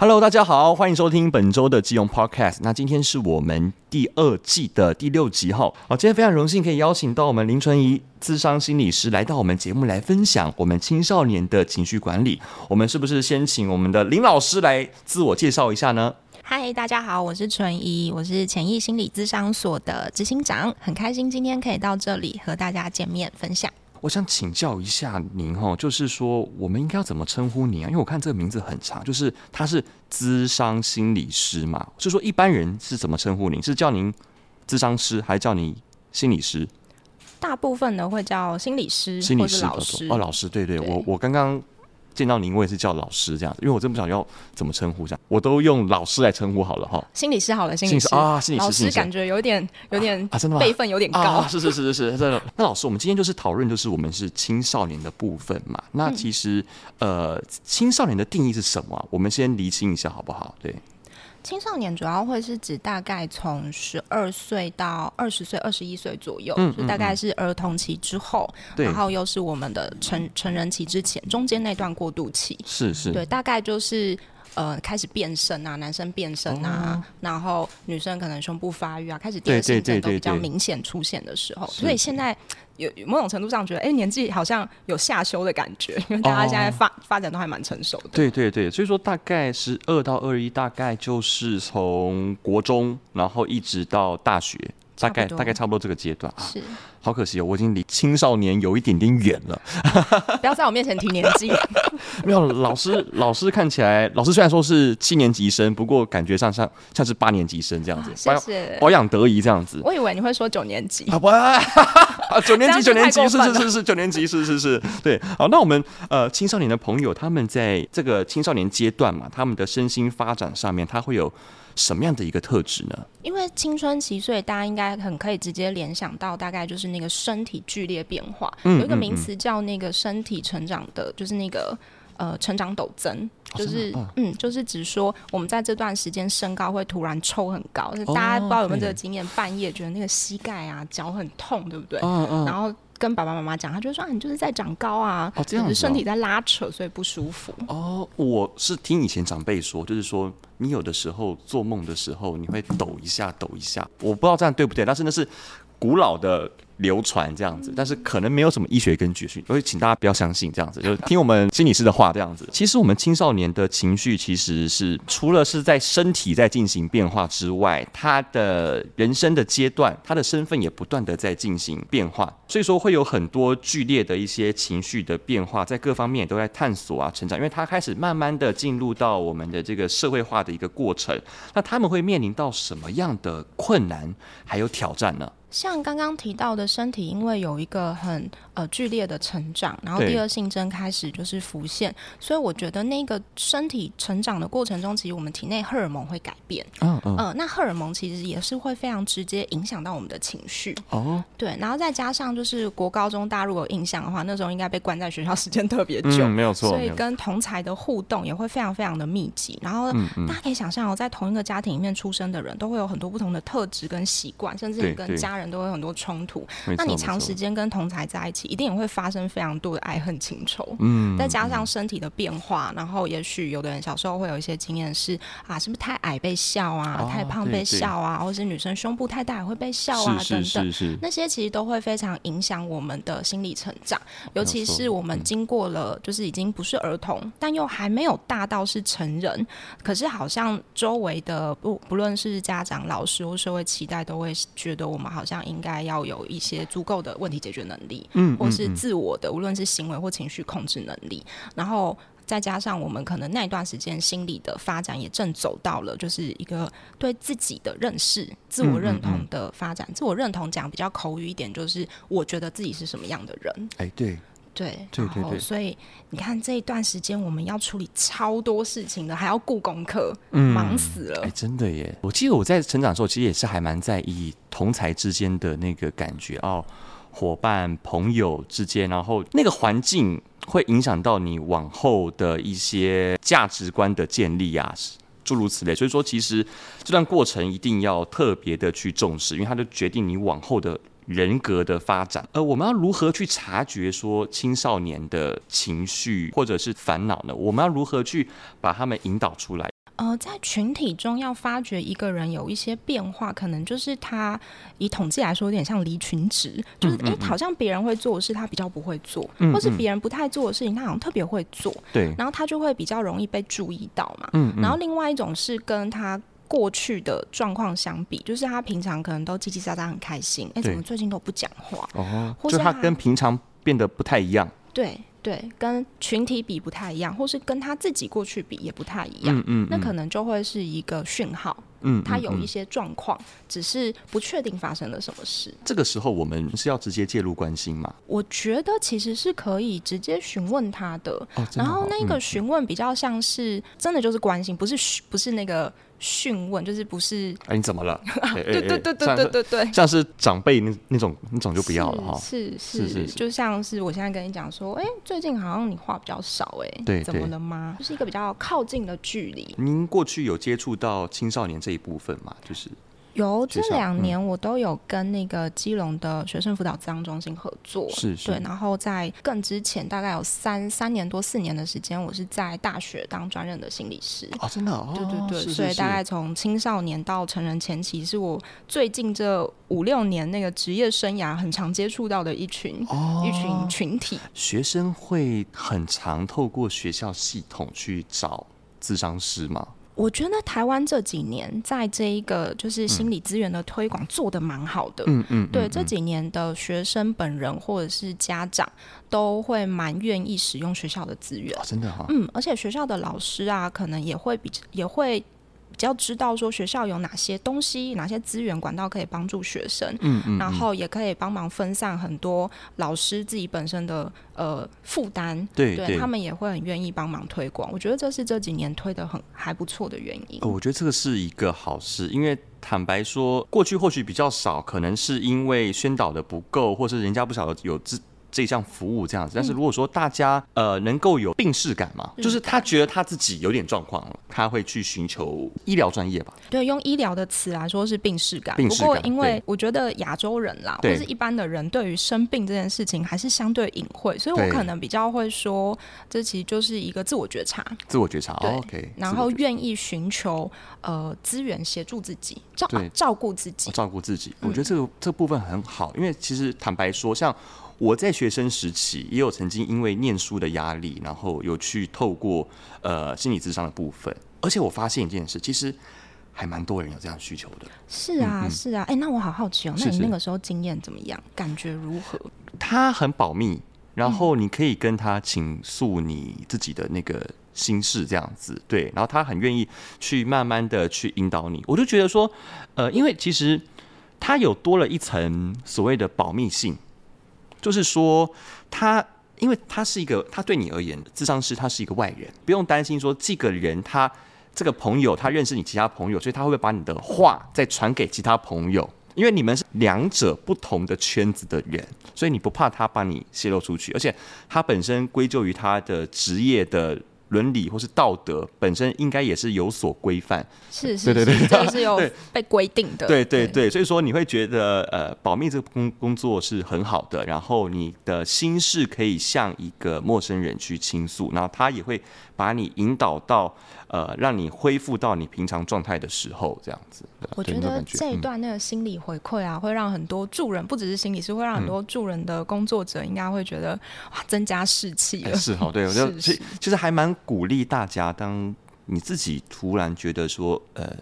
Hello，大家好，欢迎收听本周的基隆 Podcast。那今天是我们第二季的第六集哈。好，今天非常荣幸可以邀请到我们林纯仪咨商心理师来到我们节目来分享我们青少年的情绪管理。我们是不是先请我们的林老师来自我介绍一下呢？嗨，大家好，我是纯怡，我是潜意心理咨商所的执行长，很开心今天可以到这里和大家见面分享。我想请教一下您哈，就是说我们应该要怎么称呼您啊？因为我看这个名字很长，就是他是资商心理师嘛，就是说一般人是怎么称呼您？是叫您咨商师，还是叫你心理师？大部分呢会叫心理师，心理师老师哦，老师，对对，对我我刚刚。见到您，我也是叫老师这样子，因为我真不晓得要怎么称呼这样，我都用老师来称呼好了哈。心理师好了，心理师啊，心理师，老师感觉有点有点啊，真的吗？辈分有点高。是、是是是是是，是。那老师，我们今天就是讨论，就是我们是青少年的部分嘛。那其实、嗯、呃，青少年的定义是什么、啊？我们先厘清一下好不好？对。青少年主要会是指大概从十二岁到二十岁、二十一岁左右，嗯，就大概是儿童期之后，嗯、然后又是我们的成成人期之前，中间那段过渡期，是是，对，大概就是呃开始变声啊，男生变声啊、哦，然后女生可能胸部发育啊，开始第二性征都比较明显出现的时候，所以现在。有某种程度上觉得，哎、欸，年纪好像有下修的感觉，因为大家现在发、哦、发展都还蛮成熟的。对对对，所以说大概十二到二一，大概就是从国中，然后一直到大学。大概大概差不多这个阶段啊，是好可惜哦，我已经离青少年有一点点远了。不要在我面前提年纪。没有，老师老师看起来，老师虽然说是七年级生，不过感觉上像像是八年级生这样子，谢谢保养得宜这样子。我以为你会说九年级。啊不啊，九年级九年级是是是是九年级是是是，对。好，那我们呃青少年的朋友，他们在这个青少年阶段嘛，他们的身心发展上面，他会有。什么样的一个特质呢？因为青春期，所以大家应该很可以直接联想到，大概就是那个身体剧烈变化。嗯、有一个名词叫那个身体成长的，就是那个呃成长陡增，就是、哦、嗯，就是指说我们在这段时间身高会突然抽很高。哦、大家不知道有没有这个经验、哦？半夜觉得那个膝盖啊、脚很痛，对不对？然后。跟爸爸妈妈讲，他就说啊，你就是在长高啊，哦，这样子，身体在拉扯，所以不舒服。哦，我是听以前长辈说，就是说你有的时候做梦的时候，你会抖一下，抖一下。我不知道这样对不对，但是那是古老的。流传这样子，但是可能没有什么医学根据，所以请大家不要相信这样子，就是听我们心理师的话这样子。其实我们青少年的情绪，其实是除了是在身体在进行变化之外，他的人生的阶段，他的身份也不断的在进行变化，所以说会有很多剧烈的一些情绪的变化，在各方面都在探索啊成长，因为他开始慢慢的进入到我们的这个社会化的一个过程，那他们会面临到什么样的困难还有挑战呢？像刚刚提到的身体，因为有一个很呃剧烈的成长，然后第二性征开始就是浮现，所以我觉得那个身体成长的过程中，其实我们体内荷尔蒙会改变。嗯嗯、呃。那荷尔蒙其实也是会非常直接影响到我们的情绪。哦。对，然后再加上就是国高中大家如果有印象的话，那时候应该被关在学校时间特别久，嗯，没有错。所以跟同才的互动也会非常非常的密集。然后大家可以想象哦，在同一个家庭里面出生的人都会有很多不同的特质跟习惯，甚至你跟家人都会有很多冲突，那你长时间跟同才在一起，一定也会发生非常多的爱恨情仇。嗯，再加上身体的变化，然后也许有的人小时候会有一些经验是啊，是不是太矮被笑啊，哦、太胖被笑啊，或是女生胸部太大也会被笑啊，等等，那些其实都会非常影响我们的心理成长。尤其是我们经过了，就是已经不是儿童，但又还没有大到是成人，可是好像周围的不不论是家长、老师或社会期待，都会觉得我们好像应该。要有一些足够的问题解决能力，嗯，或是自我的，无论是行为或情绪控制能力，然后再加上我们可能那段时间心理的发展也正走到了，就是一个对自己的认识、自我认同的发展。自我认同讲比较口语一点，就是我觉得自己是什么样的人。哎，对。对，对对对，所以你看这一段时间我们要处理超多事情的，还要顾功课，嗯，忙死了。哎，真的耶！我记得我在成长的时候，其实也是还蛮在意同才之间的那个感觉哦，伙伴、朋友之间，然后那个环境会影响到你往后的一些价值观的建立啊，诸如此类。所以说，其实这段过程一定要特别的去重视，因为它就决定你往后的。人格的发展，呃我们要如何去察觉说青少年的情绪或者是烦恼呢？我们要如何去把他们引导出来？呃，在群体中要发觉一个人有一些变化，可能就是他以统计来说，有点像离群值，就是哎、嗯嗯嗯，好像别人会做的事，他比较不会做，或是别人不太做的事情，他好像特别会做。对，然后他就会比较容易被注意到嘛。嗯，嗯，然后另外一种是跟他过去的状况相比，就是他平常可能都叽叽喳喳很开心，哎，怎么最近都不讲话？哦，或是就他跟平常变得不太一样。对。对，跟群体比不太一样，或是跟他自己过去比也不太一样，嗯嗯嗯、那可能就会是一个讯号，嗯，他有一些状况，嗯嗯嗯、只是不确定发生了什么事。这个时候我们是要直接介入关心吗？我觉得其实是可以直接询问他的，哦、然后那个询问比较像是真的就是关心，不是不是那个。询问就是不是？哎，你怎么了？对对对对对对对，像是长辈那那种那种就不要了哈。是是是，就像是我现在跟你讲说，哎，最近好像你话比较少，哎，对，怎么了吗？就是一个比较靠近的距离。您过去有接触到青少年这一部分吗？就是。有这两年，我都有跟那个基隆的学生辅导咨商中心合作，是是，对。然后在更之前，大概有三三年多四年的时间，我是在大学当专任的心理师。哦，真的？哦，对对对。所以大概从青少年到成人前期，是我最近这五六年那个职业生涯很常接触到的一群、哦、一群群体。学生会很常透过学校系统去找智商师吗？我觉得台湾这几年在这一个就是心理资源的推广做的蛮好的，嗯嗯，对，这几年的学生本人或者是家长都会蛮愿意使用学校的资源，真的哈，嗯，而且学校的老师啊，可能也会比也会。比较知道说学校有哪些东西、哪些资源管道可以帮助学生，嗯，嗯，然后也可以帮忙分散很多老师自己本身的呃负担，对，对，他们也会很愿意帮忙推广。我觉得这是这几年推的很还不错的原因。我觉得这个是一个好事，因为坦白说，过去或许比较少，可能是因为宣导的不够，或是人家不晓得有资。这项服务这样子，但是如果说大家呃能够有病视感嘛，就是他觉得他自己有点状况了，他会去寻求医疗专业吧？对，用医疗的词来说是病视感。不过因为我觉得亚洲人啦，或是一般的人，对于生病这件事情还是相对隐晦，所以我可能比较会说，这其实就是一个自我觉察。自我觉察。对。OK。然后愿意寻求呃资源协助自己，照照顾自己，照顾自己。我觉得这个这个部分很好，因为其实坦白说，像。我在学生时期也有曾经因为念书的压力，然后有去透过呃心理智商的部分，而且我发现一件事，其实还蛮多人有这样需求的。是啊，嗯嗯是啊，哎、欸，那我好好奇哦，那你那个时候经验怎么样？是是感觉如何？他很保密，然后你可以跟他倾诉你自己的那个心事，这样子对，然后他很愿意去慢慢的去引导你。我就觉得说，呃，因为其实他有多了一层所谓的保密性。就是说，他因为他是一个，他对你而言，智商师他是一个外人，不用担心说这个人他这个朋友他认识你其他朋友，所以他会不会把你的话再传给其他朋友？因为你们是两者不同的圈子的人，所以你不怕他把你泄露出去，而且他本身归咎于他的职业的。伦理或是道德本身应该也是有所规范，是是，对对对，这是有被规定的，对对。对，所以说你会觉得呃，保密这个工工作是很好的，然后你的心事可以向一个陌生人去倾诉，然后他也会把你引导到呃，让你恢复到你平常状态的时候，这样子。我觉得这一段那个心理回馈啊，会让很多助人，不只是心理是，会让很多助人的工作者应该会觉得哇，增加士气了。是哦，对，我觉得 其其实还蛮。鼓励大家，当你自己突然觉得说，呃，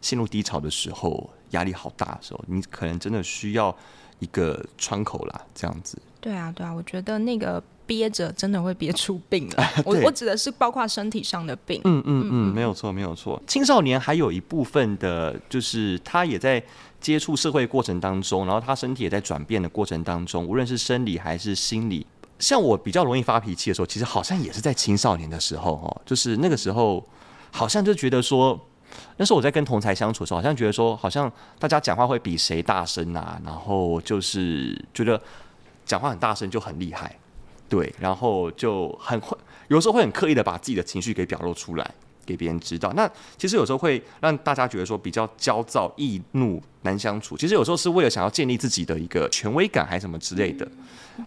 陷入低潮的时候，压力好大的时候，你可能真的需要一个窗口啦，这样子。对啊，对啊，我觉得那个憋着真的会憋出病来。我我指的是包括身体上的病。嗯嗯嗯，没有错，没有错。青少年还有一部分的，就是他也在接触社会过程当中，然后他身体也在转变的过程当中，无论是生理还是心理。像我比较容易发脾气的时候，其实好像也是在青少年的时候哦，就是那个时候，好像就觉得说，那时候我在跟同才相处的时候，好像觉得说，好像大家讲话会比谁大声啊，然后就是觉得讲话很大声就很厉害，对，然后就很会，有时候会很刻意的把自己的情绪给表露出来给别人知道。那其实有时候会让大家觉得说比较焦躁、易怒难相处。其实有时候是为了想要建立自己的一个权威感，还是什么之类的。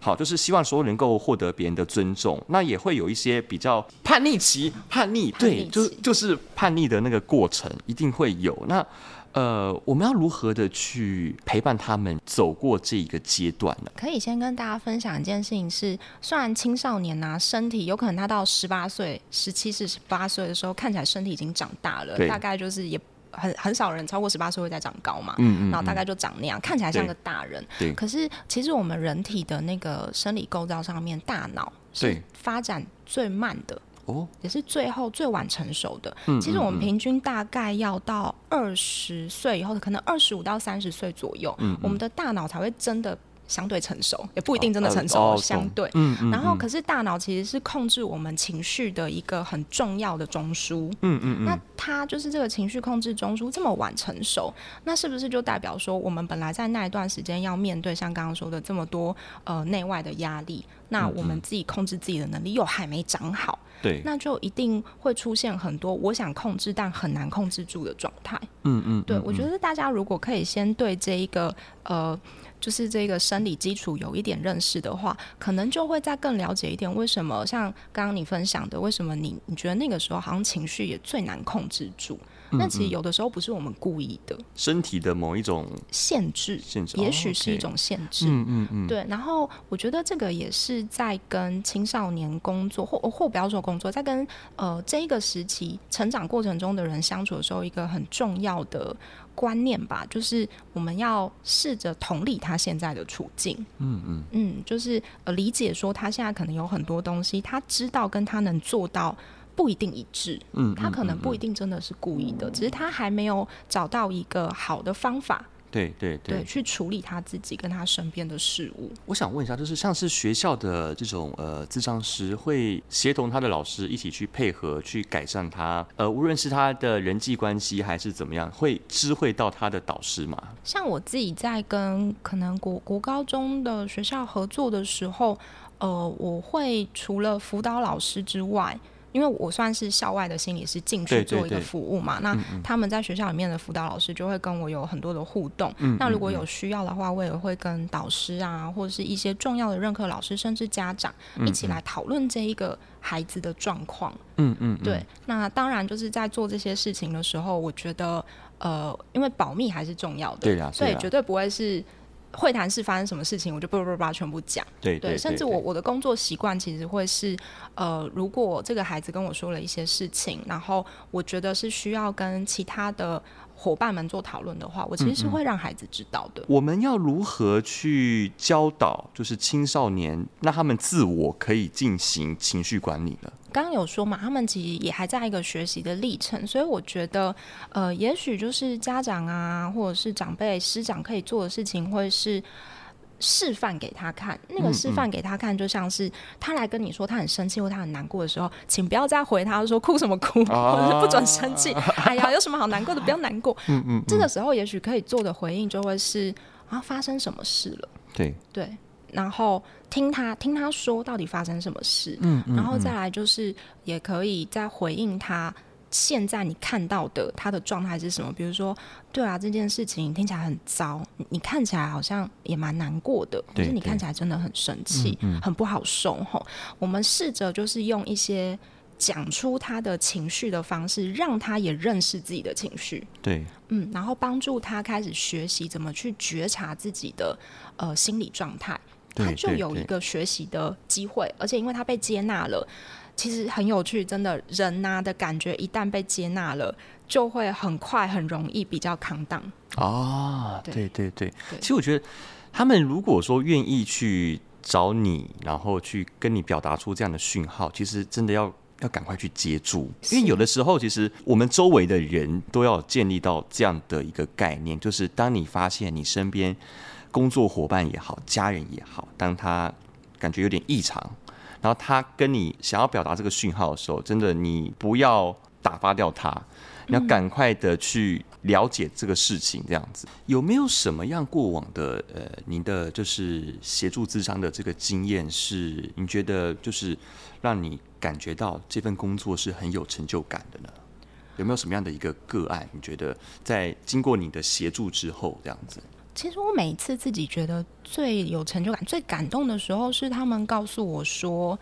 好，就是希望说能够获得别人的尊重。那也会有一些比较叛逆期，叛逆，对，就就是叛逆的那个过程一定会有。那呃，我们要如何的去陪伴他们走过这一个阶段呢？可以先跟大家分享一件事情是，虽然青少年呐、啊，身体有可能他到十八岁、十七、十八岁的时候，看起来身体已经长大了，大概就是也很很少人超过十八岁会再长高嘛，嗯，嗯嗯，然后大概就长那样，看起来像个大人。对。可是其实我们人体的那个生理构造上面，大脑是发展最慢的。哦，也是最后最晚成熟的。嗯，其实我们平均大概要到二十岁以后，可能二十五到三十岁左右，嗯，我们的大脑才会真的相对成熟，也不一定真的成熟，哦、相对。嗯嗯。然后，可是大脑其实是控制我们情绪的一个很重要的中枢。嗯嗯。那它就是这个情绪控制中枢这么晚成熟，那是不是就代表说，我们本来在那一段时间要面对像刚刚说的这么多呃内外的压力，那我们自己控制自己的能力又还没长好？对，那就一定会出现很多我想控制但很难控制住的状态。嗯嗯，对，我觉得大家如果可以先对这一个呃，就是这个生理基础有一点认识的话，可能就会再更了解一点为什么像刚刚你分享的，为什么你你觉得那个时候好像情绪也最难控制住。那其实有的时候不是我们故意的，身体的某一种限制，限制，也许是一种限制。嗯嗯嗯，对。然后我觉得这个也是在跟青少年工作，或或不要说工作，在跟呃这一个时期成长过程中的人相处的时候，一个很重要的观念吧，就是我们要试着同理他现在的处境。嗯嗯嗯，就是呃理解说他现在可能有很多东西，他知道跟他能做到。不一定一致，嗯，他可能不一定真的是故意的，嗯嗯嗯，只是他还没有找到一个好的方法，对对对，对，去处理他自己跟他身边的事物。我想问一下，就是像是学校的这种呃，智商师会协同他的老师一起去配合，去改善他，呃，无论是他的人际关系还是怎么样，会知会到他的导师吗？像我自己在跟可能国国高中的学校合作的时候，呃，我会除了辅导老师之外。因为我算是校外的心理师进去做一个服务嘛，对对对，那他们在学校里面的辅导老师就会跟我有很多的互动。嗯、那如果有需要的话，我也会跟导师啊，或者是一些重要的任课老师，甚至家长一起来讨论这一个孩子的状况。嗯嗯，对。那当然就是在做这些事情的时候，我觉得呃，因为保密还是重要的，对啊，所以绝对不会是。会谈室发生什么事情，我就叭叭叭全部讲。对对，对，甚至我我的工作习惯其实会是，呃，如果这个孩子跟我说了一些事情，然后我觉得是需要跟其他的。伙伴们做讨论的话，我其实是会让孩子知道的。嗯嗯。我们要如何去教导，就是青少年，让他们自我可以进行情绪管理呢？刚刚有说嘛，他们其实也还在一个学习的历程，所以我觉得，呃，也许就是家长啊，或者是长辈、师长可以做的事情，会是。示范给他看，那个示范给他看，就像是他来跟你说他很生气或他很难过的时候，请不要再回他说哭什么哭，或者是不准生气。哎呀，有什么好难过的？不要难过。嗯嗯，这个时候也许可以做的回应就会是啊，发生什么事了？对对，然后听他听他说到底发生什么事。嗯嗯，然后再来就是也可以再回应他。现在你看到的他的状态是什么？比如说，对啊，这件事情听起来很糟，你看起来好像也蛮难过的，可是你看起来真的很生气，很不好受吼。我们试着就是用一些讲出他的情绪的方式，让他也认识自己的情绪。对，嗯，然后帮助他开始学习怎么去觉察自己的呃心理状态，他就有一个学习的机会，而且因为他被接纳了。其实很有趣，真的人呐、啊、的感觉，一旦被接纳了，就会很快很容易比较扛挡。哦，对对对，对，对。其实我觉得，他们如果说愿意去找你，然后去跟你表达出这样的讯号，其实真的要要赶快去接住，因为有的时候，其实我们周围的人都要建立到这样的一个概念，就是当你发现你身边工作伙伴也好，家人也好，当他感觉有点异常。然后他跟你想要表达这个讯号的时候，真的你不要打发掉他，你要赶快的去了解这个事情。这样子有没有什么样过往的呃，您的就是协助咨商的这个经验，是你觉得就是让你感觉到这份工作是很有成就感的呢？有没有什么样的一个个案？你觉得在经过你的协助之后，这样子？其实我每一次自己觉得最有成就感、最感动的时候，是他们告诉我说。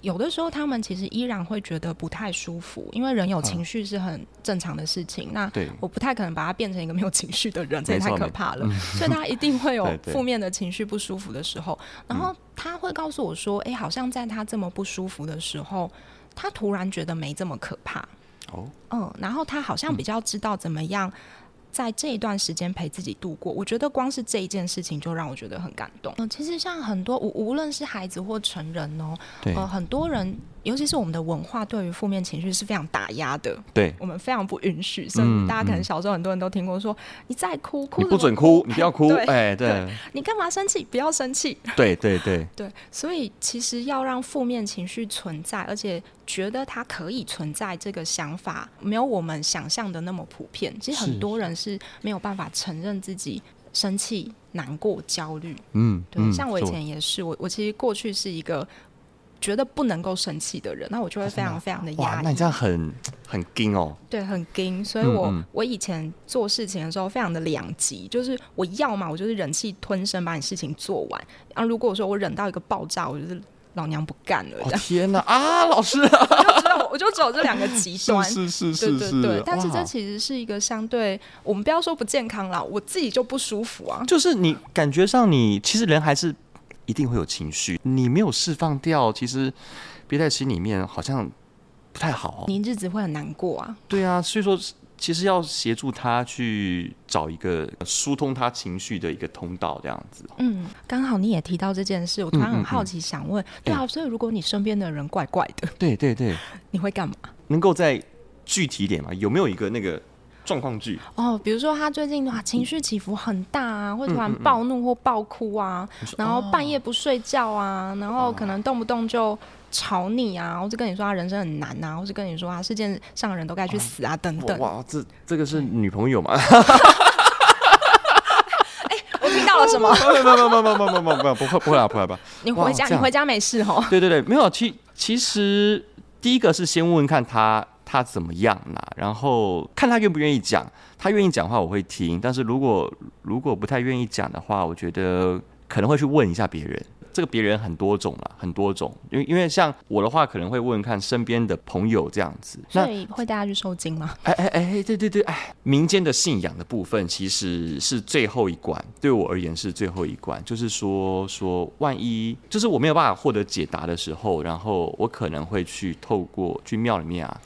有的时候，他们其实依然会觉得不太舒服，因为人有情绪是很正常的事情。嗯、那我不太可能把他变成一个没有情绪的人，这也太可怕了。所以他一定会有负面的情绪、不舒服的时候。对对，然后他会告诉我说：“哎、欸，好像在他这么不舒服的时候，他突然觉得没这么可怕。”哦，嗯，然后他好像比较知道怎么样。在这一段时间陪自己度过，我觉得光是这一件事情就让我觉得很感动。嗯，其实像很多无无论是孩子或成人哦，对呃，很多人。尤其是我们的文化对于负面情绪是非常打压的，对我们非常不允许。所以大家可能小时候很多人都听过说：“嗯、你再哭，哭不准哭，你不要哭。”哎，对，对你干嘛生气？不要生气。对对对 对，所以其实要让负面情绪存在，而且觉得它可以存在，这个想法没有我们想象的那么普遍。其实很多人是没有办法承认自己生气、难过、焦虑。嗯，对，嗯、像我以前也是，我我其实过去是一个。觉得不能够生气的人，那我就会非常非常的压抑。那你这样很很惊哦。对，很惊。所以我，我、嗯嗯、我以前做事情的时候非常的两极，就是我要嘛，我就是忍气吞声把你事情做完。然后如果说我忍到一个爆炸，我就是老娘不干了。哦、天哪啊，老师、啊，我就只有我就只有这两个极端。是是是是是。对，但是这其实是一个相对，我们不要说不健康啦，我自己就不舒服啊。就是你感觉上，你其实人还是。一定会有情绪，你没有释放掉，其实憋在心里面好像不太好。你日子会很难过啊。对啊，所以说其实要协助他去找一个疏通他情绪的一个通道，这样子。嗯，刚好你也提到这件事，我突然很好奇，想问，嗯嗯嗯对啊，所以如果你身边的人怪怪的，对对对，你会干嘛？能够再具体一点吗？有没有一个那个？状况剧哦，比如说他最近的话情绪起伏很大啊，会突然暴怒或暴哭啊，然后半夜不睡觉啊，然后可能动不动就吵你啊，或者跟你说他人生很难啊，或者跟你说啊世界上人都该去死啊等等。哇，这这个是女朋友吗？哎，我听到了什么？没有没有没有没有没有没有没有不会不会啊不会吧？你回家你回家没事哦？对对对，没有。其其实第一个是先问问看他。他怎么样呢？然后看他愿不愿意讲。他愿意讲话，我会听；但是如果如果不太愿意讲的话，我觉得可能会去问一下别人。这个别人很多种了，很多种。因为因为像我的话，可能会问问看身边的朋友这样子。所以会带他去受惊吗？哎哎哎，对对对，哎，民间的信仰的部分其实是最后一关，对我而言是最后一关。就是说说，万一就是我没有办法获得解答的时候，然后我可能会去透过去庙里面啊。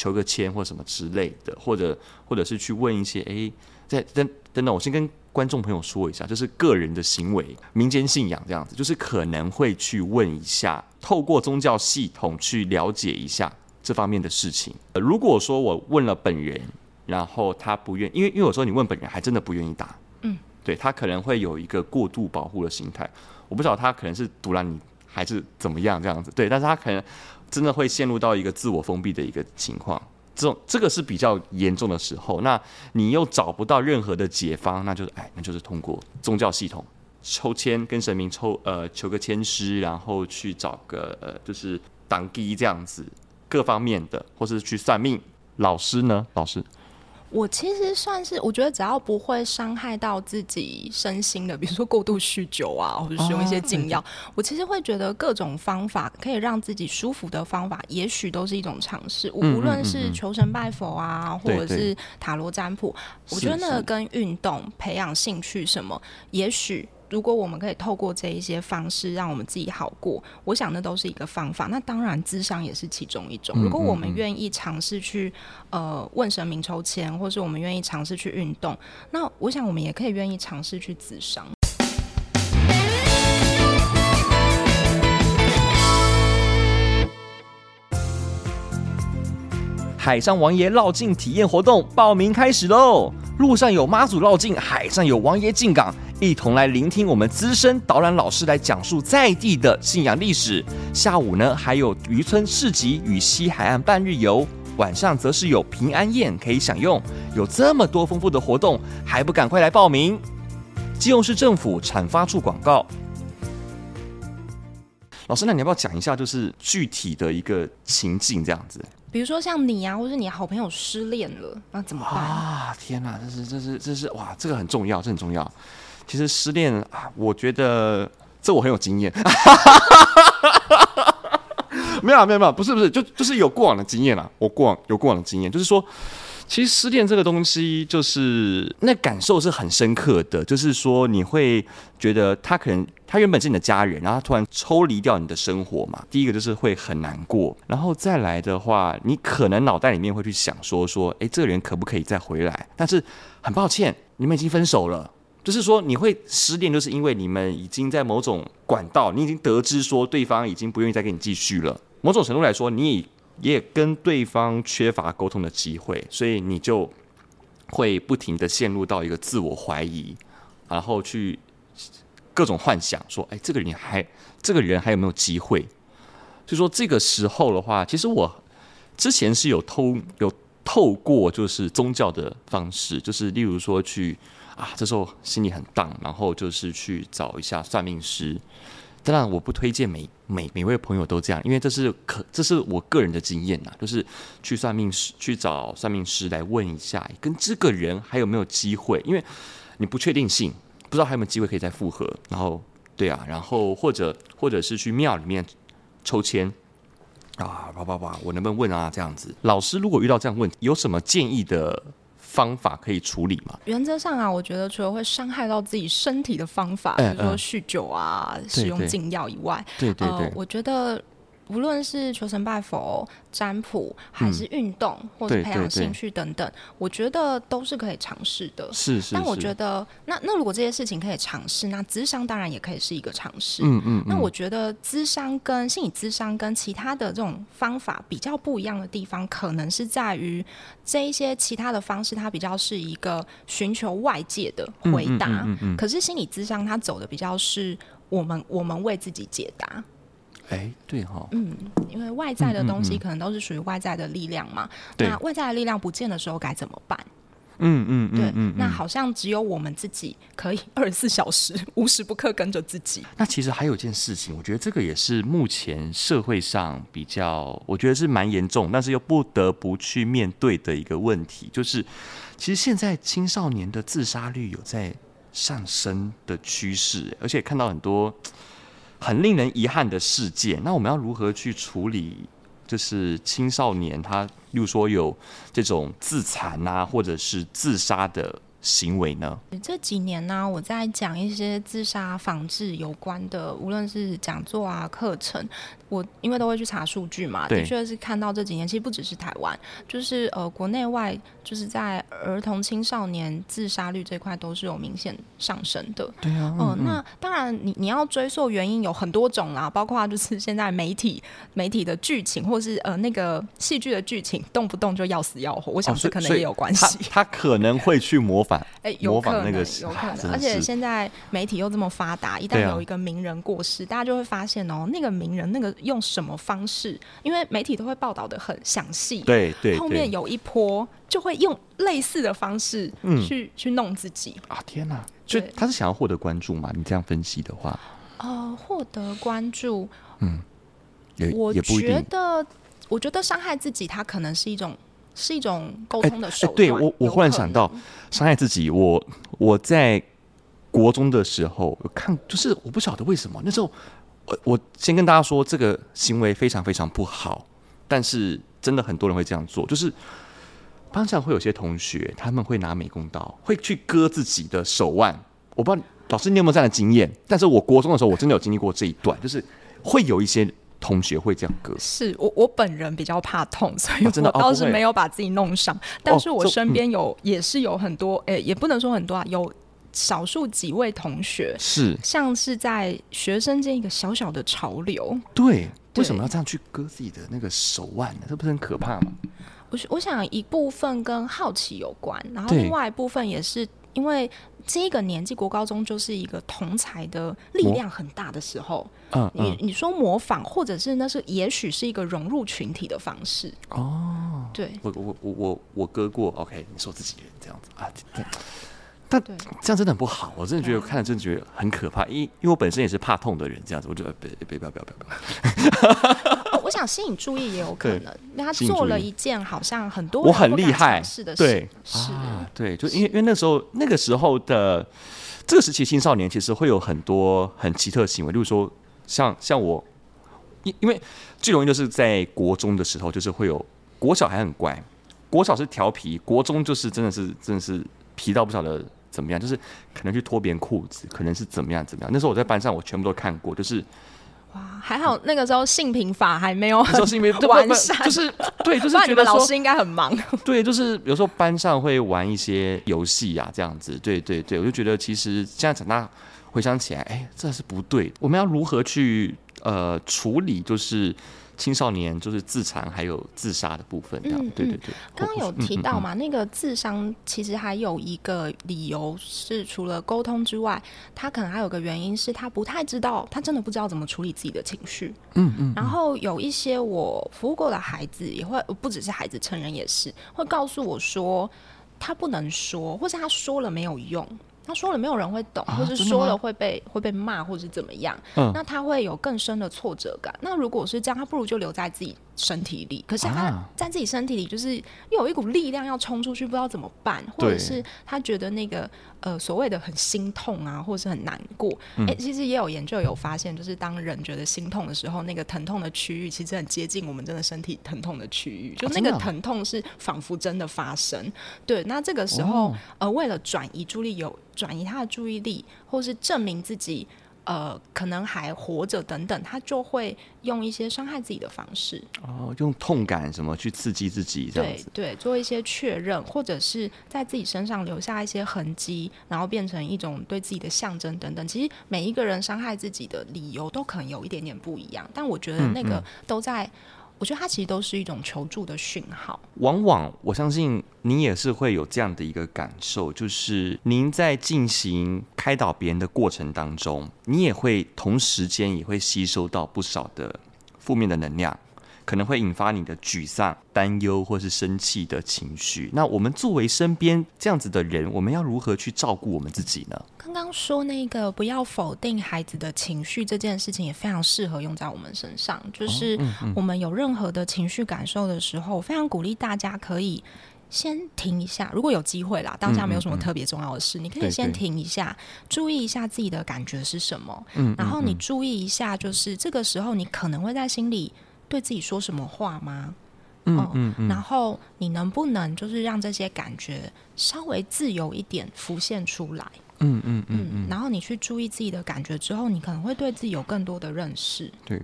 求个签或什么之类的，或者或者是去问一些，哎，在等等等，我先跟观众朋友说一下，就是个人的行为、民间信仰这样子，就是可能会去问一下，透过宗教系统去了解一下这方面的事情。呃，如果说我问了本人，然后他不愿，因为因为有时候你问本人还真的不愿意答，嗯，对，他可能会有一个过度保护的心态，我不知道他可能是读了你还是怎么样这样子，对，但是他可能。真的会陷入到一个自我封闭的一个情况，这种这个是比较严重的时候。那你又找不到任何的解方，那就是哎，那就是通过宗教系统抽签，跟神明抽呃求个签师，然后去找个呃就是当机这样子各方面的，或是去算命。老师呢？老师。我其实算是，我觉得只要不会伤害到自己身心的，比如说过度酗酒啊，或者使用一些禁药，哦、我其实会觉得各种方法可以让自己舒服的方法，也许都是一种尝试。嗯、无论是求神拜佛啊，嗯嗯嗯、或者是塔罗占卜，我觉得那个跟运动、培养兴趣什么，也许。如果我们可以透过这一些方式让我们自己好过，我想那都是一个方法。那当然，智商也是其中一种。如果我们愿意尝试去呃问神明抽签，或是我们愿意尝试去运动，那我想我们也可以愿意尝试去咨商。海上王爷绕境体验活动报名开始喽！路上有妈祖绕境，海上有王爷进港。一同来聆听我们资深导览老师来讲述在地的信仰历史。下午呢，还有渔村市集与西海岸半日游，晚上则是有平安宴可以享用。有这么多丰富的活动，还不赶快来报名？基隆市政府产发处广告。老师，那你要不要讲一下，就是具体的一个情境这样子？比如说像你啊，或是你好朋友失恋了，那怎么办啊？天哪，这是这是这是哇，这个很重要，这很重要。其实失恋啊，我觉得这我很有经验。没有，没有没有，不是不是，就就是有过往的经验啦。我过往有过往的经验，就是说，其实失恋这个东西，就是那感受是很深刻的。就是说，你会觉得他可能他原本是你的家人，然后他突然抽离掉你的生活嘛。第一个就是会很难过，然后再来的话，你可能脑袋里面会去想说说，哎，这个人可不可以再回来？但是很抱歉，你们已经分手了。就是说，你会失恋，就是因为你们已经在某种管道，你已经得知说对方已经不愿意再跟你继续了。某种程度来说，你也也跟对方缺乏沟通的机会，所以你就会不停的陷入到一个自我怀疑，然后去各种幻想，说，哎，这个人还这个人还有没有机会？所以说这个时候的话，其实我之前是有透有透过就是宗教的方式，就是例如说去。啊，这时候心里很荡，然后就是去找一下算命师。当然，我不推荐每每每位朋友都这样，因为这是可这是我个人的经验呐，就是去算命师去找算命师来问一下，跟这个人还有没有机会，因为你不确定性，不知道还有没有机会可以再复合。然后，对啊，然后或者或者是去庙里面抽签啊，叭叭叭，我能不能问啊？这样子，老师如果遇到这样问题，有什么建议的？方法可以处理吗？原则上啊，我觉得除了会伤害到自己身体的方法，比如说酗酒啊、使用禁药以外，对对对，我觉得。无论是求神拜佛、占卜，还是运动，嗯、或者培养兴趣等等，我觉得都是可以尝试的。是是，是。但我觉得，那那如果这些事情可以尝试，那咨商当然也可以是一个尝试。嗯，嗯嗯。那我觉得咨商跟心理咨商跟其他的这种方法比较不一样的地方，可能是在于这一些其他的方式，它比较是一个寻求外界的回答。嗯嗯嗯嗯嗯。可是心理咨商它走的比较是我们我们为自己解答。哎，对哈、哦，嗯，因为外在的东西可能都是属于外在的力量嘛，嗯嗯嗯，那外在的力量不见的时候该怎么办？嗯嗯，嗯，对，嗯，那好像只有我们自己可以二十四小时无时不刻跟着自己。那其实还有一件事情，我觉得这个也是目前社会上比较，我觉得是蛮严重，但是又不得不去面对的一个问题，就是其实现在青少年的自杀率有在上升的趋势，而且看到很多。很令人遗憾的事件，那我们要如何去处理？就是青少年他，例如说有这种自残啊，或者是自杀的行为呢？这几年呢、啊，我在讲一些自杀防治有关的，无论是讲座啊、课程。我因为都会去查数据嘛，的确是看到这几年，其实不只是台湾，就是呃国内外，就是在儿童青少年自杀率这块都是有明显上升的。对啊，嗯，呃、那当然你你要追溯原因有很多种啦，包括就是现在媒体媒体的剧情，或是呃那个戏剧的剧情，动不动就要死要活，我想这可能也有关系。哦、他，他可能会去模仿，哎、欸，模仿那个，有可 能，而且现在媒体又这么发达，一旦有一个名人过世，啊、大家就会发现哦，那个名人那个。用什么方式？因为媒体都会报道的很详细，对对，后面有一波就会用类似的方式去、嗯、去弄自己啊！天哪！所以他是想要获得关注嘛？你这样分析的话，呃，获得关注，嗯，也我。觉得，我觉得伤害自己，它可能是一种是一种沟通的手段。欸欸、对我，我忽然想到伤害自己，我我在国中的时候看，就是我不晓得为什么那时候。我先跟大家说，这个行为非常非常不好，但是真的很多人会这样做，就是班上会有些同学，他们会拿美工刀，会去割自己的手腕。我不知道老师你有没有这样的经验，但是我国中的时候，我真的有经历过这一段，就是会有一些同学会这样割。是我我本人比较怕痛，所以我倒是没有把自己弄伤，但是我身边有也是有很多，诶，也不能说很多啊，有。少数几位同学是像是在学生间一个小小的潮流，对，为什么要这样去割自己的那个手腕呢？这不是很可怕吗？我我想一部分跟好奇有关，然后另外一部分也是因为这个年纪国高中就是一个同才的力量很大的时候，嗯，你你说模仿，或者是那是也许是一个融入群体的方式哦。对，我我我我我割过，OK，你说自己人这样子啊。但这样真的很不好，我真的觉得看了真的觉得很可怕，因因为我本身也是怕痛的人，这样子，我觉得别别不要不要不要不要。我想吸引注意也有可能，他做了一件好像很多我很厉害是的，对。是啊，对，就因为因为那时候那个时候的这个时期青少年其实会有很多很奇特的行为，例如说像像我，因因为最容易就是在国中的时候，就是会有国小还很乖，国小是调皮，国中就是真的是真的是皮到不晓得怎么样，就是可能去脱别人裤子，可能是怎么样怎么样。那时候我在班上，我全部都看过，就是。哇，还好那个时候性平法还没有很完善，就是对，就是觉得老师应该很忙。对，就是有时候班上会玩一些游戏呀，这样子。对对对，我就觉得其实现在长大回想起来，哎，这是不对。我们要如何去呃处理？就是。青少年就是自残还有自杀的部分，对对对。刚刚有提到嘛，那个自伤其实还有一个理由是，除了沟通之外，他可能还有个原因是他不太知道，他真的不知道怎么处理自己的情绪。嗯，嗯嗯。然后有一些我服务过的孩子也会，不只是孩子，成人也是会告诉我说，他不能说，或是他说了没有用。他说了，没有人会懂，或是说了会被会被骂，或是怎么样？嗯，那他会有更深的挫折感。那如果是这样，他不如就留在自己身体里。可是他在自己身体里，就是又有一股力量要冲出去，不知道怎么办，或者是他觉得那个呃所谓的很心痛啊，或者是很难过。哎、其实也有研究有发现，就是当人觉得心痛的时候，那个疼痛的区域其实很接近我们真的身体疼痛的区域，就那个疼痛是仿佛真的发生。对，那这个时候、哦、呃，为了转移注意力有。转移他的注意力，或是证明自己，呃，可能还活着等等，他就会用一些伤害自己的方式。哦，用痛感什么去刺激自己，这样子。对对，做一些确认，或者是在自己身上留下一些痕迹，然后变成一种对自己的象征等等。其实每一个人伤害自己的理由都可能有一点点不一样，但我觉得那个都在。嗯嗯我觉得它其实都是一种求助的讯号。往往我相信您也是会有这样的一个感受，就是您在进行开导别人的过程当中，你也会同时间也会吸收到不少的负面的能量。可能会引发你的沮丧、担忧或是生气的情绪。那我们作为身边这样子的人，我们要如何去照顾我们自己呢？刚刚说那个不要否定孩子的情绪这件事情，也非常适合用在我们身上。就是我们有任何的情绪感受的时候，非常鼓励大家可以先停一下。如果有机会啦，当下没有什么特别重要的事，你可以先停一下，注意一下自己的感觉是什么。嗯然后你注意一下，就是这个时候你可能会在心里。对自己说什么话吗？嗯嗯，然后你能不能就是让这些感觉稍微自由一点浮现出来？嗯嗯嗯嗯，然后你去注意自己的感觉之后，你可能会对自己有更多的认识。对。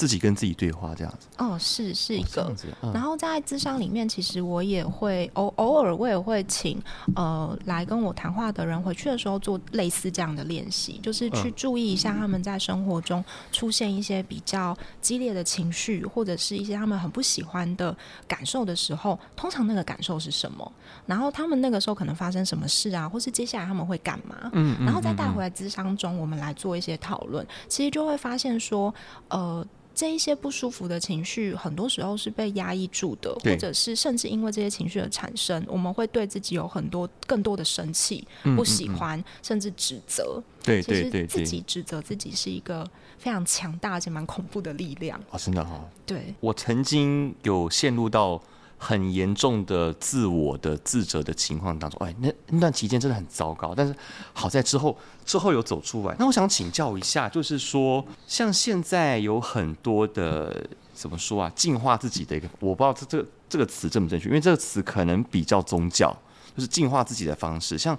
自己跟自己对话这样子哦，是是一个。哦、然后在智商里面，其实我也会偶偶尔我也会请呃来跟我谈话的人回去的时候做类似这样的练习，就是去注意一下他们在生活中出现一些比较激烈的情绪，或者是一些他们很不喜欢的感受的时候，通常那个感受是什么？然后他们那个时候可能发生什么事啊，或是接下来他们会干嘛？嗯，然后再带回来智商中，我们来做一些讨论，其实就会发现说，呃。这一些不舒服的情绪，很多时候是被压抑住的，或者是甚至因为这些情绪的产生，我们会对自己有很多更多的生气、不喜欢，嗯嗯嗯、甚至指责。对对对，自己指责自己是一个非常强大而且蛮恐怖的力量。哦，真的哈、哦。对，我曾经有陷入到。很严重的自我的自责的情况当中，哎，那那段期间真的很糟糕。但是好在之后之后有走出来。那我想请教一下，就是说，像现在有很多的怎么说啊，净化自己的一个，我不知道这这这个词正不正确，因为这个词可能比较宗教，就是净化自己的方式。像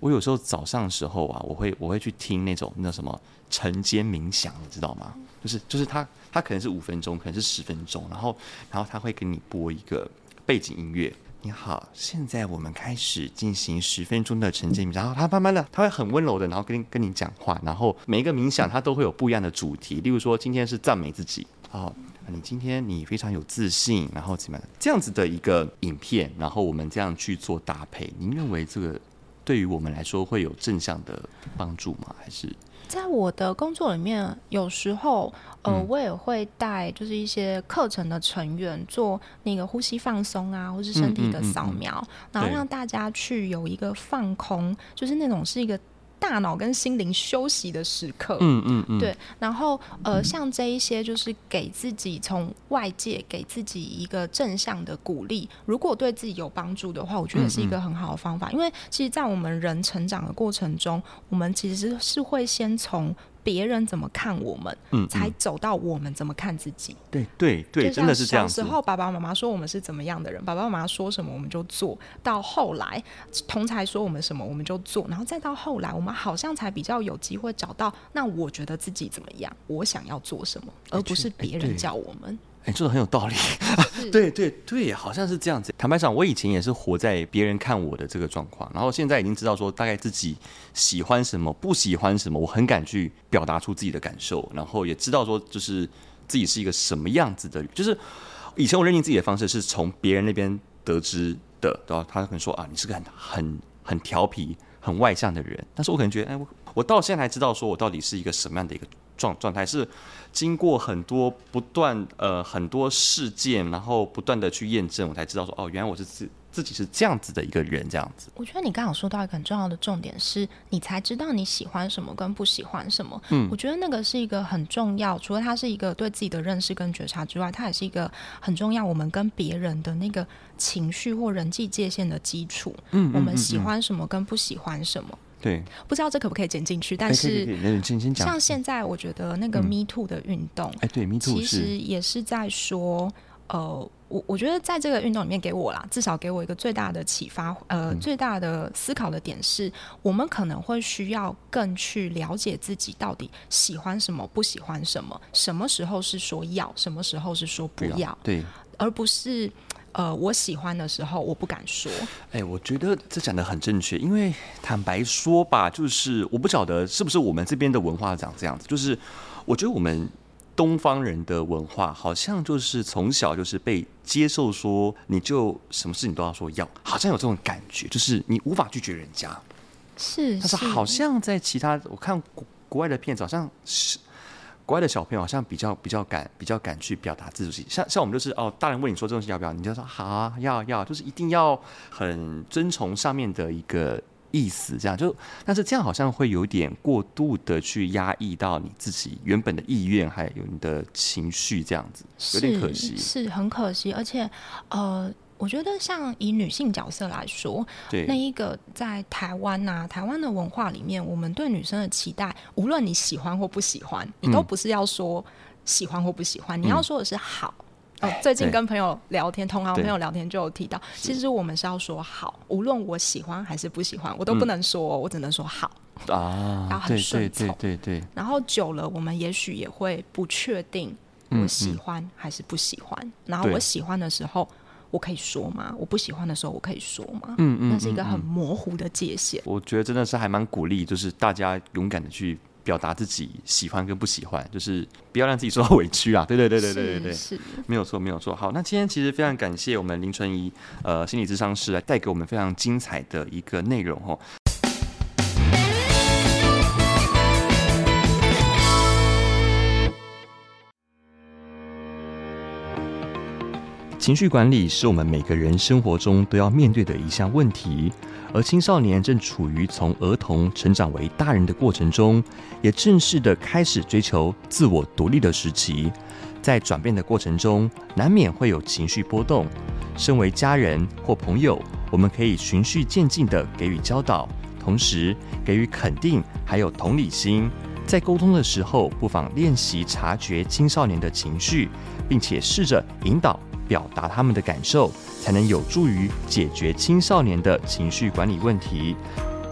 我有时候早上的时候啊，我会我会去听那种那什么晨间冥想，你知道吗？就是就是他他可能是五分钟，可能是十分钟，然后然后他会给你播一个。背景音乐，你好，现在我们开始进行十分钟的晨间冥想，然后他慢慢的，他会很温柔的，然后跟跟你讲话，然后每一个冥想他都会有不一样的主题，例如说今天是赞美自己，哦，你今天你非常有自信，然后怎么样这样子的一个影片，然后我们这样去做搭配，您认为这个对于我们来说会有正向的帮助吗？还是在我的工作里面，有时候呃，我也会带就是一些课程的成员做那个呼吸放松啊，或是身体的扫描，然后让大家去有一个放空，就是那种是一个。大脑跟心灵休息的时刻，嗯嗯嗯，对。然后呃，像这一些就是给自己从外界给自己一个正向的鼓励，如果对自己有帮助的话，我觉得是一个很好的方法。因为其实，在我们人成长的过程中，我们其实是会先从。别人怎么看我们，嗯，才走到我们怎么看自己。对对对，真的是这样。小时候爸爸妈妈说我们是怎么样的人，爸爸妈妈说什么我们就做到后来，同才说我们什么我们就做，然后再到后来，我们好像才比较有机会找到，那我觉得自己怎么样，我想要做什么，而不是别人叫我们。哎，说的很有道理，对对对，好像是这样子。坦白讲，我以前也是活在别人看我的这个状况，然后现在已经知道说大概自己喜欢什么，不喜欢什么，我很敢去表达出自己的感受，然后也知道说就是自己是一个什么样子的。就是以前我认定自己的方式是从别人那边得知的，然后？他可能说啊，你是个很很很调皮、很外向的人，但是我可能觉得，哎，我我到现在才知道说我到底是一个什么样的一个。状状态是经过很多不断呃很多事件，然后不断的去验证，我才知道说哦，原来我是自自己是这样子的一个人，这样子。我觉得你刚好说到一个很重要的重点是，你才知道你喜欢什么跟不喜欢什么。嗯，我觉得那个是一个很重要，除了它是一个对自己的认识跟觉察之外，它也是一个很重要我们跟别人的那个情绪或人际界限的基础。嗯，嗯，嗯，嗯，我们喜欢什么跟不喜欢什么。对，不知道这可不可以剪进去，但是像现在我觉得那个 Me Too 的运动，哎、嗯，对，Me Too 其实也是在说，呃，我我觉得在这个运动里面给我啦，至少给我一个最大的启发，呃，嗯、最大的思考的点是，我们可能会需要更去了解自己到底喜欢什么，不喜欢什么，什么时候是说要，什么时候是说不要，不要对，而不是。呃，我喜欢的时候，我不敢说。哎、我觉得这讲得很正确，因为坦白说吧，就是我不晓得是不是我们这边的文化长这样子，就是我觉得我们东方人的文化好像就是从小就是被接受说，你就什么事情都要说要，好像有这种感觉，就是你无法拒绝人家。是，但是好像在其他我看国外的片子，好像是。国外的小朋友好像比较比较敢比较敢去表达自己，像像我们就是哦，大人问你说这东西要不要，你就说好啊，要要，就是一定要很遵从上面的一个意思，这样。就，但是这样好像会有点过度的去压抑到你自己原本的意愿，还有你的情绪，这样子有点可惜，是很可惜，而且呃。我觉得，像以女性角色来说，对那一个在台湾呐、啊，台湾的文化里面，我们对女生的期待，无论你喜欢或不喜欢，你都不是要说喜欢或不喜欢，嗯、你要说的是好。哦，最近跟朋友聊天，同行朋友聊天就有提到，其实我们是要说好，无论我喜欢还是不喜欢，我都不能说，嗯、我只能说好啊，然后很顺从，对对对。然后久了，我们也许也会不确定我喜欢还是不喜欢。嗯嗯、然后我喜欢的时候。我可以说吗？我不喜欢的时候，我可以说吗？嗯嗯，嗯，那是一个很模糊的界限。我觉得真的是还蛮鼓励，就是大家勇敢的去表达自己喜欢跟不喜欢，就是不要让自己受到委屈啊！对对对对对对对，没有错没有错。好，那今天其实非常感谢我们林纯怡呃心理咨商师来带给我们非常精彩的一个内容哦。情绪管理是我们每个人生活中都要面对的一项问题，而青少年正处于从儿童成长为大人的过程中，也正式的开始追求自我独立的时期。在转变的过程中，难免会有情绪波动。身为家人或朋友，我们可以循序渐进的给予教导，同时给予肯定，还有同理心。在沟通的时候，不妨练习察觉青少年的情绪，并且试着引导。表达他们的感受，才能有助于解决青少年的情绪管理问题。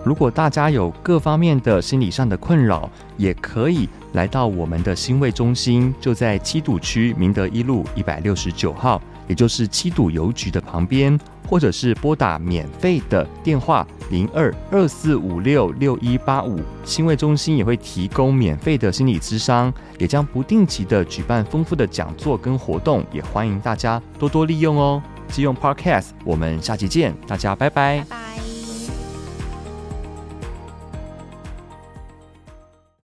如果大家有各方面的心理上的困扰，也可以来到我们的心卫中心，就在七堵区明德一路一百六十九号，也就是七堵邮局的旁边。或者是拨打免费的电话零二二四五六六一八五，心卫中心也会提供免费的心理咨商，也将不定期的举办丰富的讲座跟活动，也欢迎大家多多利用哦。即用 Podcast，我们下期见，大家。拜拜。